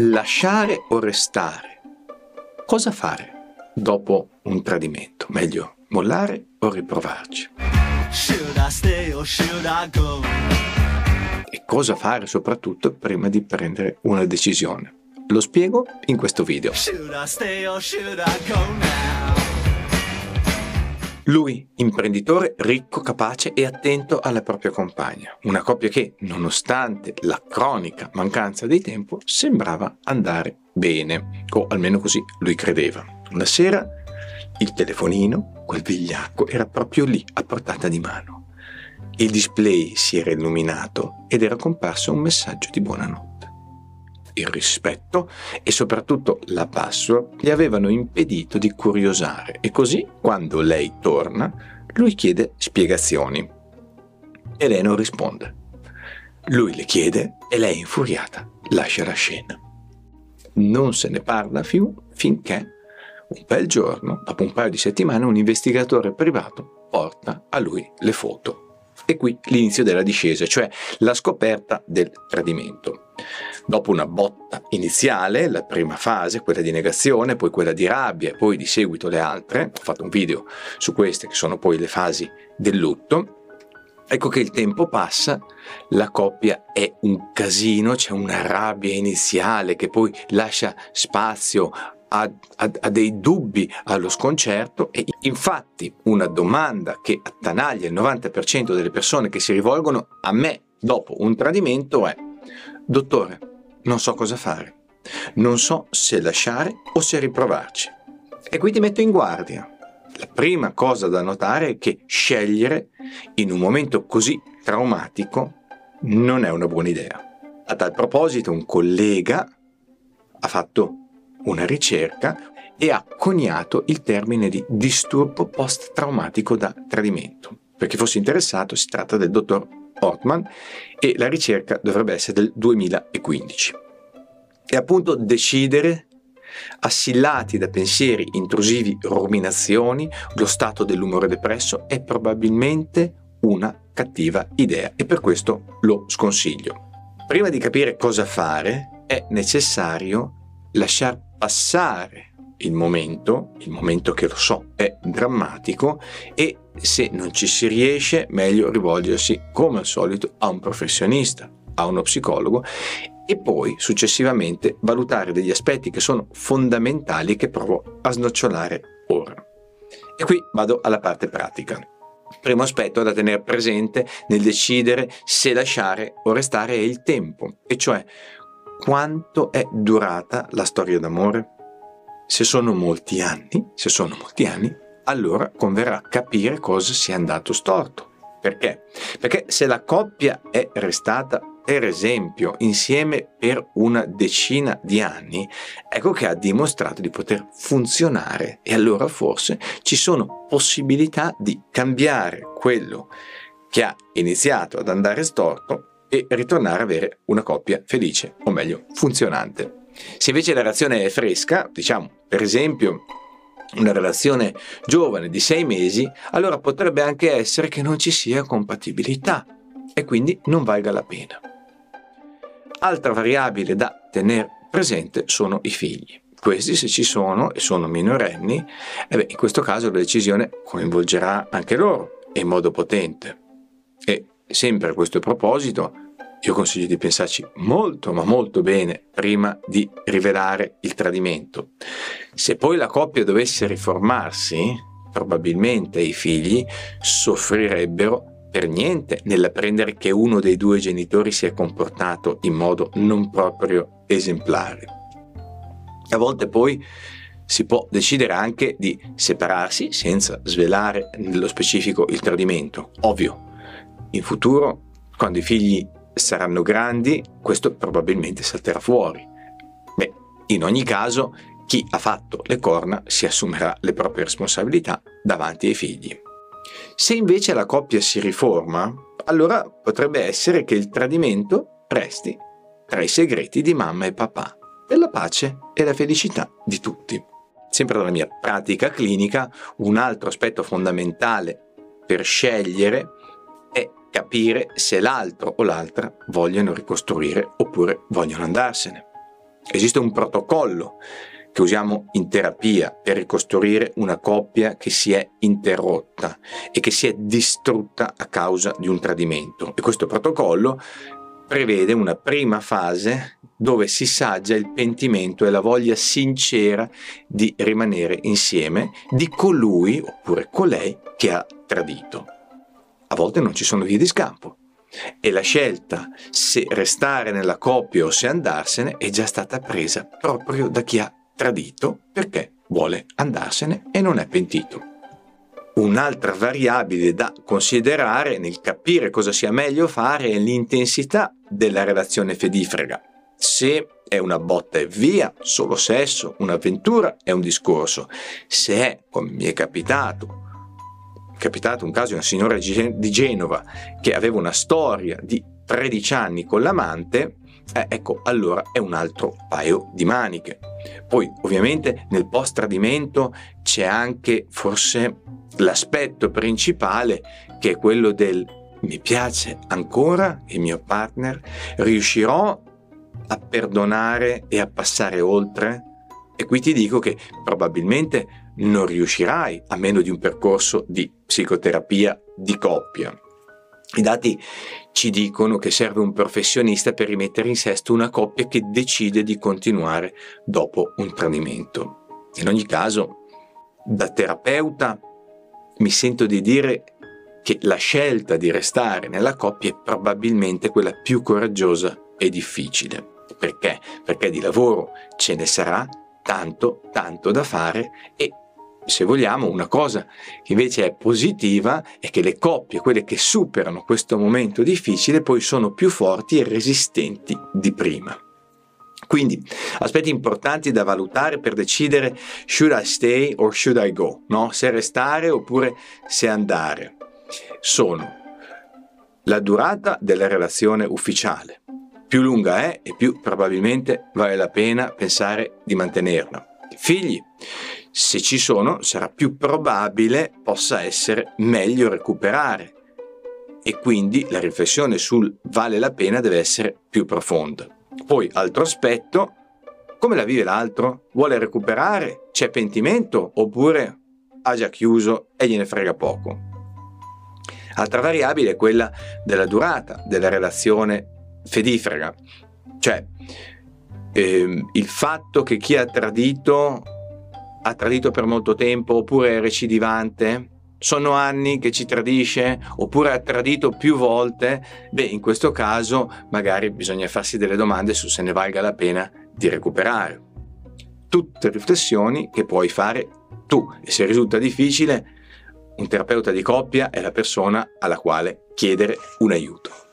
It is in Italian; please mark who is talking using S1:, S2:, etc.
S1: lasciare o restare? Cosa fare dopo un tradimento? Meglio mollare o riprovarci? E cosa fare soprattutto prima di prendere una decisione? Lo spiego in questo video. Lui, imprenditore ricco, capace e attento alla propria compagna. Una coppia che, nonostante la cronica mancanza di tempo, sembrava andare bene, o almeno così lui credeva. Una sera il telefonino, quel vigliacco, era proprio lì, a portata di mano. Il display si era illuminato ed era comparso un messaggio di buonanotte il rispetto e soprattutto la password gli avevano impedito di curiosare e così quando lei torna lui chiede spiegazioni e lei non risponde. Lui le chiede e lei infuriata lascia la scena. Non se ne parla più finché un bel giorno, dopo un paio di settimane, un investigatore privato porta a lui le foto. E qui l'inizio della discesa, cioè la scoperta del tradimento. Dopo una botta iniziale, la prima fase, quella di negazione, poi quella di rabbia e poi di seguito le altre, ho fatto un video su queste che sono poi le fasi del lutto, Ecco che il tempo passa, la coppia è un casino, c'è una rabbia iniziale che poi lascia spazio a, a, a, dei dubbi allo sconcerto e infatti una domanda che attanaglia il 90% delle persone che si rivolgono a me dopo un tradimento è Dottore, non so cosa fare. Non so se lasciare o se riprovarci. E qui ti metto in guardia. La prima cosa da notare è che scegliere in un momento così traumatico non è una buona idea. A tal proposito un collega ha fatto una ricerca e ha coniato il termine di disturbo post-traumatico da tradimento. Per chi fosse interessato si tratta del dottor Ortman e la ricerca dovrebbe essere del 2015. E appunto decidere assillati da pensieri intrusivi, ruminazioni, lo stato dell'umore depresso è probabilmente una cattiva idea e per questo lo sconsiglio. Prima di capire cosa fare è necessario lasciar passare il momento, il momento che lo so è drammatico e se non ci si riesce meglio rivolgersi come al solito a un professionista, a uno psicologo e poi successivamente valutare degli aspetti che sono fondamentali che provo a snocciolare ora. E qui vado alla parte pratica. Primo aspetto da tenere presente nel decidere se lasciare o restare è il tempo, e cioè quanto è durata la storia d'amore. Se sono molti anni, se sono molti anni, allora converrà capire cosa sia andato storto. Perché? Perché se la coppia è restata, per esempio, insieme per una decina di anni, ecco che ha dimostrato di poter funzionare e allora forse ci sono possibilità di cambiare quello che ha iniziato ad andare storto e ritornare a avere una coppia felice, o meglio, funzionante. Se invece la relazione è fresca, diciamo per esempio una relazione giovane di sei mesi, allora potrebbe anche essere che non ci sia compatibilità e quindi non valga la pena. Altra variabile da tenere presente sono i figli. Questi se ci sono e sono minorenni, eh beh, in questo caso la decisione coinvolgerà anche loro in modo potente. E sempre a questo proposito, io consiglio di pensarci molto ma molto bene prima di rivelare il tradimento. Se poi la coppia dovesse riformarsi, probabilmente i figli soffrirebbero per niente nell'apprendere che uno dei due genitori si è comportato in modo non proprio esemplare. A volte poi si può decidere anche di separarsi senza svelare nello specifico il tradimento. Ovvio, in futuro, quando i figli saranno grandi, questo probabilmente salterà fuori. Beh, in ogni caso, chi ha fatto le corna si assumerà le proprie responsabilità davanti ai figli. Se invece la coppia si riforma, allora potrebbe essere che il tradimento resti tra i segreti di mamma e papà, per la pace e la felicità di tutti. Sempre dalla mia pratica clinica, un altro aspetto fondamentale per scegliere capire se l'altro o l'altra vogliono ricostruire oppure vogliono andarsene. Esiste un protocollo che usiamo in terapia per ricostruire una coppia che si è interrotta e che si è distrutta a causa di un tradimento. E questo protocollo prevede una prima fase dove si saggia il pentimento e la voglia sincera di rimanere insieme di colui oppure colei che ha tradito. A volte non ci sono vie di scampo e la scelta se restare nella coppia o se andarsene è già stata presa proprio da chi ha tradito perché vuole andarsene e non è pentito. Un'altra variabile da considerare nel capire cosa sia meglio fare è l'intensità della relazione fedifrega. Se è una botta e via, solo sesso, un'avventura è un discorso. Se è, come mi è capitato, capitato un caso di una signora di Genova che aveva una storia di 13 anni con l'amante, eh, ecco, allora è un altro paio di maniche. Poi, ovviamente, nel post tradimento c'è anche forse l'aspetto principale che è quello del mi piace ancora il mio partner, riuscirò a perdonare e a passare oltre? E qui ti dico che probabilmente non riuscirai a meno di un percorso di psicoterapia di coppia. I dati ci dicono che serve un professionista per rimettere in sesto una coppia che decide di continuare dopo un tradimento. In ogni caso, da terapeuta mi sento di dire che la scelta di restare nella coppia è probabilmente quella più coraggiosa e difficile. Perché? Perché di lavoro ce ne sarà tanto, tanto da fare e se vogliamo, una cosa che invece è positiva è che le coppie, quelle che superano questo momento difficile, poi sono più forti e resistenti di prima. Quindi, aspetti importanti da valutare per decidere should I stay or should I go, no? Se restare oppure se andare. Sono la durata della relazione ufficiale. Più lunga è e più probabilmente vale la pena pensare di mantenerla. Figli, se ci sono, sarà più probabile possa essere meglio recuperare e quindi la riflessione sul vale la pena deve essere più profonda. Poi, altro aspetto, come la vive l'altro? Vuole recuperare? C'è pentimento? Oppure ha già chiuso e gliene frega poco? Altra variabile è quella della durata della relazione fedifrega, cioè ehm, il fatto che chi ha tradito ha tradito per molto tempo oppure è recidivante? Sono anni che ci tradisce oppure ha tradito più volte? Beh, in questo caso magari bisogna farsi delle domande su se ne valga la pena di recuperare. Tutte riflessioni che puoi fare tu e se risulta difficile, un terapeuta di coppia è la persona alla quale chiedere un aiuto.